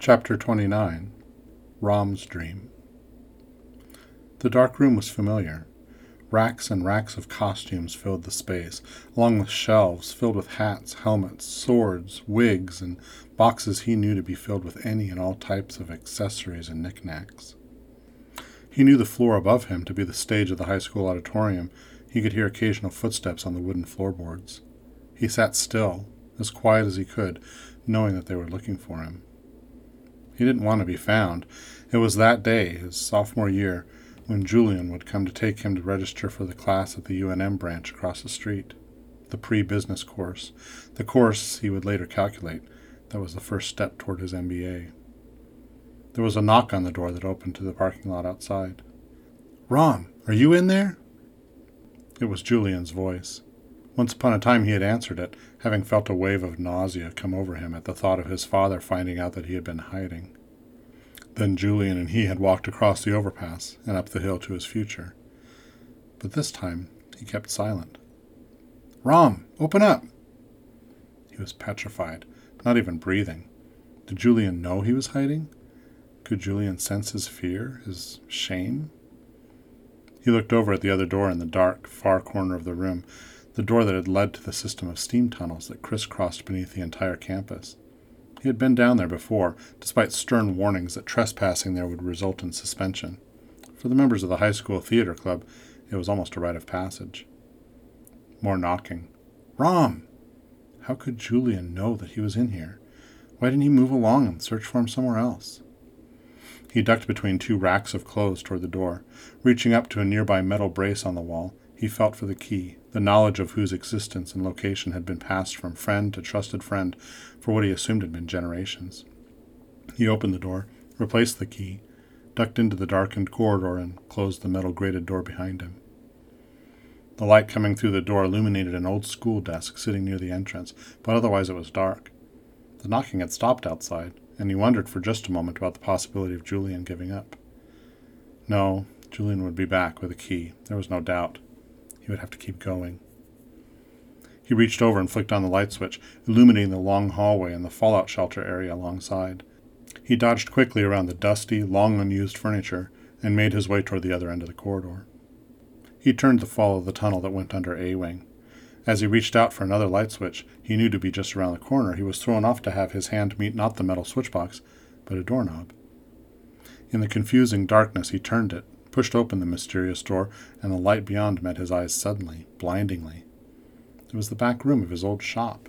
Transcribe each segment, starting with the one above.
Chapter 29 Rom's Dream The dark room was familiar. Racks and racks of costumes filled the space, along with shelves filled with hats, helmets, swords, wigs, and boxes he knew to be filled with any and all types of accessories and knickknacks. He knew the floor above him to be the stage of the high school auditorium. He could hear occasional footsteps on the wooden floorboards. He sat still, as quiet as he could, knowing that they were looking for him. He didn't want to be found. It was that day, his sophomore year, when Julian would come to take him to register for the class at the UNM branch across the street. The pre business course, the course he would later calculate, that was the first step toward his MBA. There was a knock on the door that opened to the parking lot outside. Rom, are you in there? It was Julian's voice. Once upon a time he had answered it, having felt a wave of nausea come over him at the thought of his father finding out that he had been hiding. Then Julian and he had walked across the overpass and up the hill to his future. But this time he kept silent. Rom, open up! He was petrified, not even breathing. Did Julian know he was hiding? Could Julian sense his fear, his shame? He looked over at the other door in the dark, far corner of the room the door that had led to the system of steam tunnels that crisscrossed beneath the entire campus. He had been down there before, despite stern warnings that trespassing there would result in suspension. For the members of the high school theater club, it was almost a rite of passage. More knocking. Rom! How could Julian know that he was in here? Why didn't he move along and search for him somewhere else? He ducked between two racks of clothes toward the door. Reaching up to a nearby metal brace on the wall, he felt for the key, the knowledge of whose existence and location had been passed from friend to trusted friend for what he assumed had been generations. He opened the door, replaced the key, ducked into the darkened corridor, and closed the metal grated door behind him. The light coming through the door illuminated an old school desk sitting near the entrance, but otherwise it was dark. The knocking had stopped outside, and he wondered for just a moment about the possibility of Julian giving up. No, Julian would be back with a key, there was no doubt. He would have to keep going. He reached over and flicked on the light switch, illuminating the long hallway and the fallout shelter area alongside. He dodged quickly around the dusty, long unused furniture and made his way toward the other end of the corridor. He turned to follow the tunnel that went under A Wing. As he reached out for another light switch, he knew to be just around the corner, he was thrown off to have his hand meet not the metal switchbox, but a doorknob. In the confusing darkness, he turned it, pushed open the mysterious door, and the light beyond met his eyes suddenly, blindingly. It was the back room of his old shop,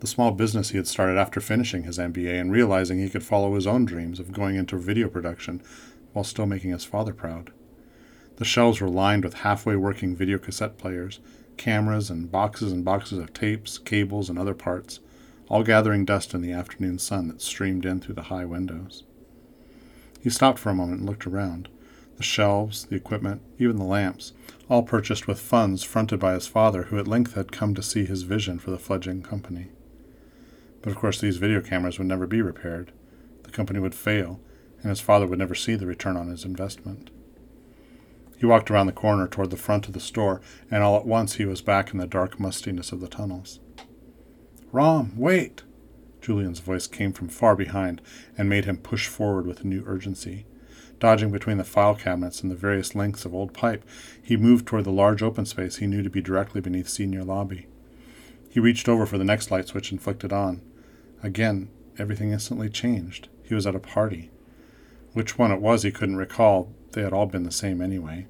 the small business he had started after finishing his MBA and realizing he could follow his own dreams of going into video production while still making his father proud. The shelves were lined with halfway working video cassette players, cameras, and boxes and boxes of tapes, cables, and other parts, all gathering dust in the afternoon sun that streamed in through the high windows. He stopped for a moment and looked around the shelves, the equipment, even the lamps, all purchased with funds fronted by his father, who at length had come to see his vision for the fledgling company. But of course, these video cameras would never be repaired. The company would fail, and his father would never see the return on his investment. He walked around the corner toward the front of the store, and all at once he was back in the dark mustiness of the tunnels. Rom, wait! Julian's voice came from far behind and made him push forward with new urgency. Dodging between the file cabinets and the various lengths of old pipe, he moved toward the large open space he knew to be directly beneath senior lobby. He reached over for the next light switch and flicked it on. Again, everything instantly changed. He was at a party. Which one it was he couldn't recall. They had all been the same anyway.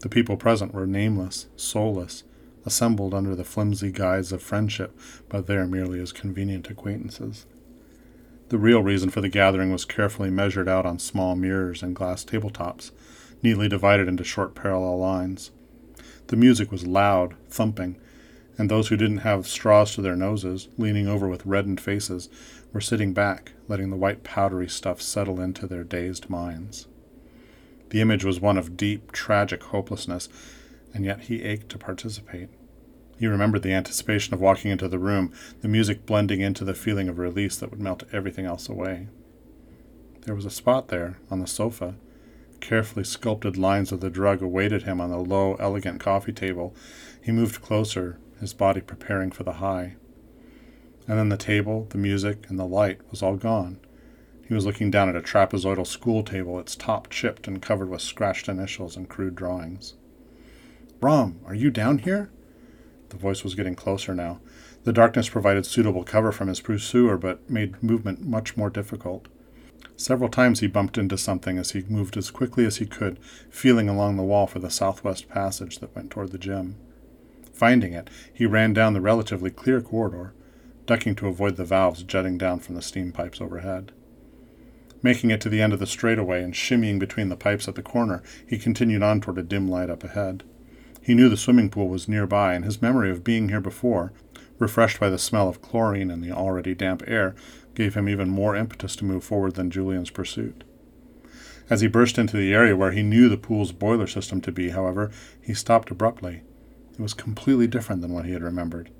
The people present were nameless, soulless, assembled under the flimsy guise of friendship, but there merely as convenient acquaintances. The real reason for the gathering was carefully measured out on small mirrors and glass tabletops, neatly divided into short parallel lines. The music was loud, thumping, and those who didn't have straws to their noses, leaning over with reddened faces, were sitting back, letting the white powdery stuff settle into their dazed minds. The image was one of deep, tragic hopelessness, and yet he ached to participate. He remembered the anticipation of walking into the room, the music blending into the feeling of release that would melt everything else away. There was a spot there, on the sofa. Carefully sculpted lines of the drug awaited him on the low, elegant coffee table. He moved closer, his body preparing for the high. And then the table, the music, and the light was all gone. He was looking down at a trapezoidal school table, its top chipped and covered with scratched initials and crude drawings. Rom, are you down here? The voice was getting closer now. The darkness provided suitable cover from his pursuer, but made movement much more difficult. Several times he bumped into something as he moved as quickly as he could, feeling along the wall for the southwest passage that went toward the gym. Finding it, he ran down the relatively clear corridor, ducking to avoid the valves jutting down from the steam pipes overhead. Making it to the end of the straightaway and shimmying between the pipes at the corner, he continued on toward a dim light up ahead. He knew the swimming pool was nearby, and his memory of being here before, refreshed by the smell of chlorine and the already damp air, gave him even more impetus to move forward than Julian's pursuit. As he burst into the area where he knew the pool's boiler system to be, however, he stopped abruptly. It was completely different than what he had remembered.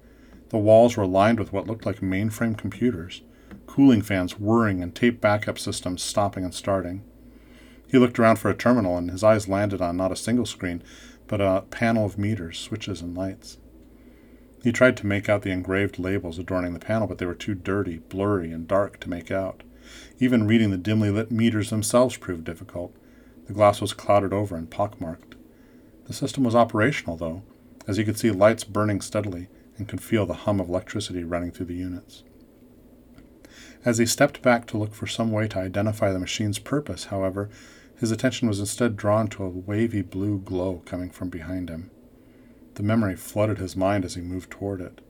The walls were lined with what looked like mainframe computers, cooling fans whirring and tape backup systems stopping and starting. He looked around for a terminal, and his eyes landed on not a single screen, but a panel of meters, switches, and lights. He tried to make out the engraved labels adorning the panel, but they were too dirty, blurry, and dark to make out. Even reading the dimly lit meters themselves proved difficult. The glass was clouded over and pockmarked. The system was operational, though, as he could see lights burning steadily and could feel the hum of electricity running through the units. As he stepped back to look for some way to identify the machine's purpose, however, his attention was instead drawn to a wavy blue glow coming from behind him. The memory flooded his mind as he moved toward it.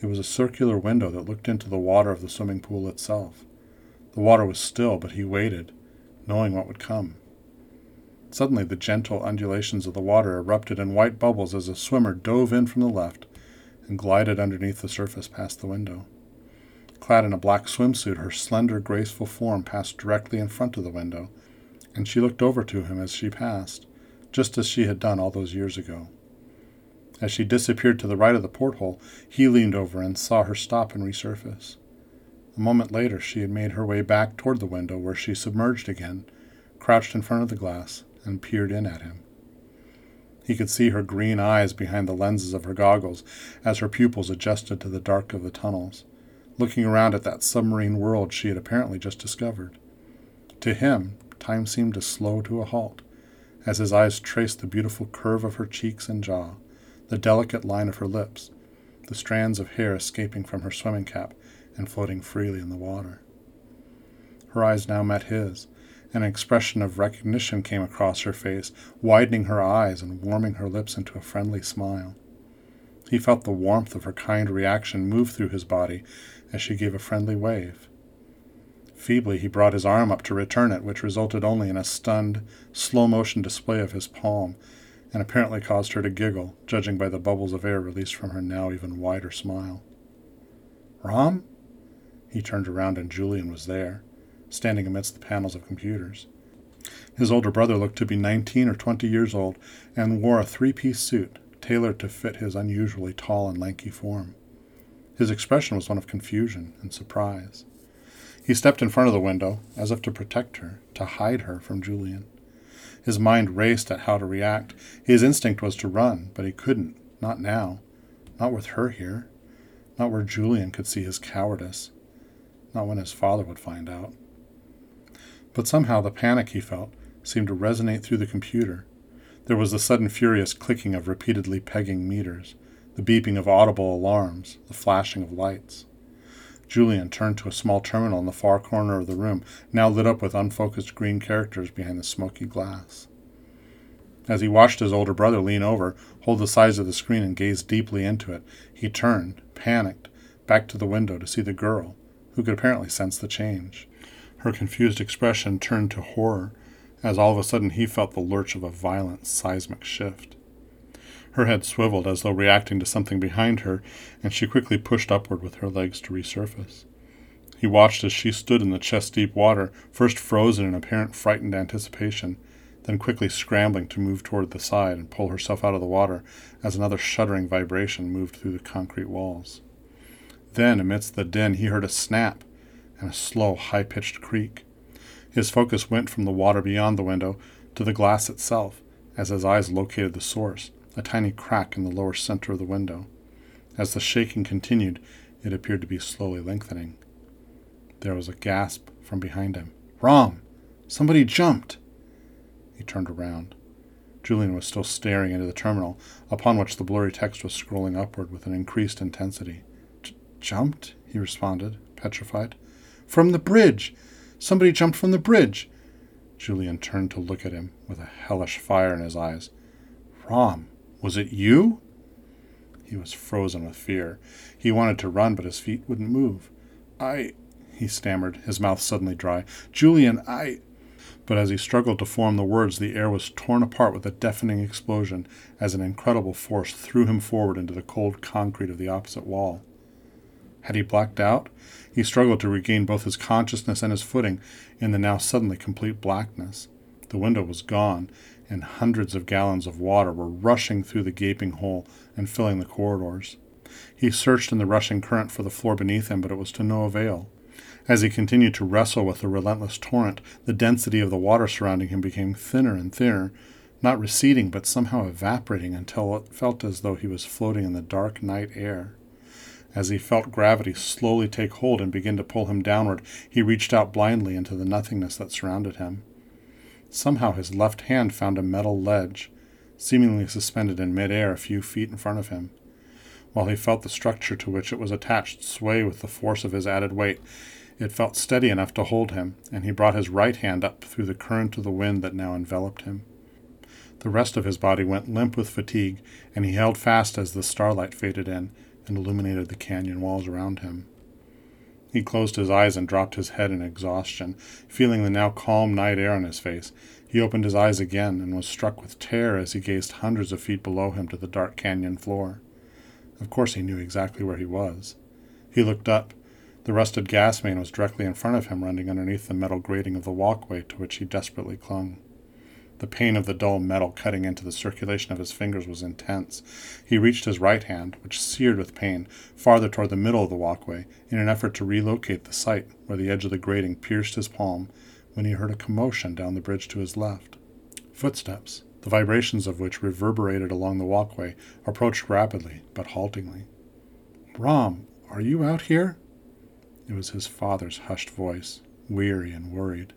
It was a circular window that looked into the water of the swimming pool itself. The water was still, but he waited, knowing what would come. Suddenly, the gentle undulations of the water erupted in white bubbles as a swimmer dove in from the left and glided underneath the surface past the window. Clad in a black swimsuit, her slender, graceful form passed directly in front of the window, and she looked over to him as she passed, just as she had done all those years ago. As she disappeared to the right of the porthole, he leaned over and saw her stop and resurface. A moment later, she had made her way back toward the window, where she submerged again, crouched in front of the glass, and peered in at him. He could see her green eyes behind the lenses of her goggles as her pupils adjusted to the dark of the tunnels, looking around at that submarine world she had apparently just discovered. To him, time seemed to slow to a halt as his eyes traced the beautiful curve of her cheeks and jaw the delicate line of her lips, the strands of hair escaping from her swimming cap and floating freely in the water. Her eyes now met his, and an expression of recognition came across her face, widening her eyes and warming her lips into a friendly smile. He felt the warmth of her kind reaction move through his body as she gave a friendly wave. Feebly, he brought his arm up to return it, which resulted only in a stunned, slow motion display of his palm and apparently caused her to giggle, judging by the bubbles of air released from her now even wider smile. Rom? He turned around and Julian was there, standing amidst the panels of computers. His older brother looked to be nineteen or twenty years old and wore a three piece suit tailored to fit his unusually tall and lanky form. His expression was one of confusion and surprise. He stepped in front of the window, as if to protect her, to hide her from Julian. His mind raced at how to react. His instinct was to run, but he couldn't. Not now. Not with her here. Not where Julian could see his cowardice. Not when his father would find out. But somehow the panic he felt seemed to resonate through the computer. There was the sudden furious clicking of repeatedly pegging meters, the beeping of audible alarms, the flashing of lights. Julian turned to a small terminal in the far corner of the room, now lit up with unfocused green characters behind the smoky glass. As he watched his older brother lean over, hold the sides of the screen, and gaze deeply into it, he turned, panicked, back to the window to see the girl, who could apparently sense the change. Her confused expression turned to horror, as all of a sudden he felt the lurch of a violent seismic shift. Her head swiveled as though reacting to something behind her, and she quickly pushed upward with her legs to resurface. He watched as she stood in the chest deep water, first frozen in apparent frightened anticipation, then quickly scrambling to move toward the side and pull herself out of the water as another shuddering vibration moved through the concrete walls. Then, amidst the din, he heard a snap and a slow, high pitched creak. His focus went from the water beyond the window to the glass itself as his eyes located the source, a tiny crack in the lower center of the window. As the shaking continued, it appeared to be slowly lengthening. There was a gasp from behind him. Rom! Somebody jumped! He turned around. Julian was still staring into the terminal, upon which the blurry text was scrolling upward with an increased intensity. Jumped? he responded, petrified. From the bridge! Somebody jumped from the bridge! Julian turned to look at him with a hellish fire in his eyes. Rom, was it you? He was frozen with fear. He wanted to run, but his feet wouldn't move. I. he stammered, his mouth suddenly dry. Julian, I. But as he struggled to form the words, the air was torn apart with a deafening explosion as an incredible force threw him forward into the cold concrete of the opposite wall. Had he blacked out? He struggled to regain both his consciousness and his footing in the now suddenly complete blackness. The window was gone, and hundreds of gallons of water were rushing through the gaping hole and filling the corridors. He searched in the rushing current for the floor beneath him, but it was to no avail. As he continued to wrestle with the relentless torrent, the density of the water surrounding him became thinner and thinner, not receding, but somehow evaporating until it felt as though he was floating in the dark night air. As he felt gravity slowly take hold and begin to pull him downward, he reached out blindly into the nothingness that surrounded him. Somehow his left hand found a metal ledge, seemingly suspended in midair a few feet in front of him. While he felt the structure to which it was attached sway with the force of his added weight, it felt steady enough to hold him, and he brought his right hand up through the current of the wind that now enveloped him. The rest of his body went limp with fatigue, and he held fast as the starlight faded in and illuminated the canyon walls around him. He closed his eyes and dropped his head in exhaustion. Feeling the now calm night air on his face, he opened his eyes again and was struck with terror as he gazed hundreds of feet below him to the dark canyon floor. Of course, he knew exactly where he was. He looked up. The rusted gas main was directly in front of him, running underneath the metal grating of the walkway to which he desperately clung. The pain of the dull metal cutting into the circulation of his fingers was intense. He reached his right hand, which seared with pain, farther toward the middle of the walkway, in an effort to relocate the site where the edge of the grating pierced his palm, when he heard a commotion down the bridge to his left. Footsteps, the vibrations of which reverberated along the walkway, approached rapidly, but haltingly. Rom, are you out here? It was his father's hushed voice, weary and worried.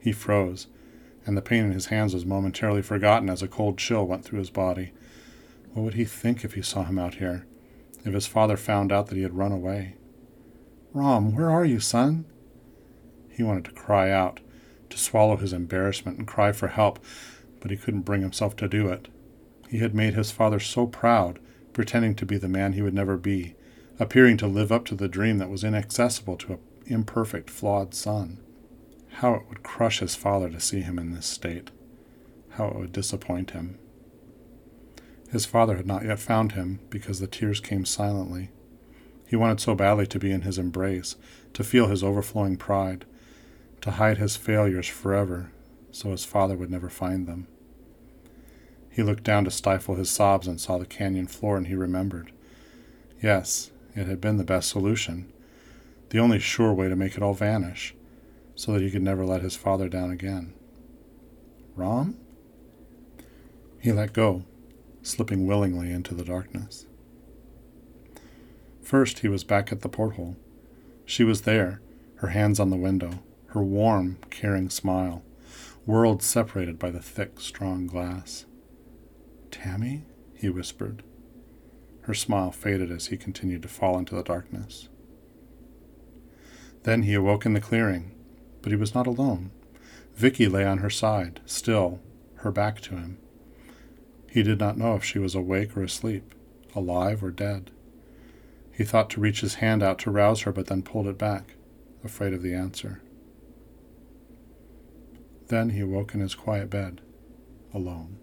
He froze and the pain in his hands was momentarily forgotten as a cold chill went through his body. What would he think if he saw him out here? If his father found out that he had run away? Rom, where are you, son? He wanted to cry out, to swallow his embarrassment and cry for help, but he couldn't bring himself to do it. He had made his father so proud, pretending to be the man he would never be, appearing to live up to the dream that was inaccessible to an imperfect, flawed son. How it would crush his father to see him in this state. How it would disappoint him. His father had not yet found him because the tears came silently. He wanted so badly to be in his embrace, to feel his overflowing pride, to hide his failures forever so his father would never find them. He looked down to stifle his sobs and saw the canyon floor, and he remembered. Yes, it had been the best solution, the only sure way to make it all vanish so that he could never let his father down again. Rom? He let go, slipping willingly into the darkness. First, he was back at the porthole. She was there, her hands on the window, her warm, caring smile, worlds separated by the thick, strong glass. Tammy? he whispered. Her smile faded as he continued to fall into the darkness. Then he awoke in the clearing, but he was not alone. Vicky lay on her side, still, her back to him. He did not know if she was awake or asleep, alive or dead. He thought to reach his hand out to rouse her, but then pulled it back, afraid of the answer. Then he awoke in his quiet bed, alone.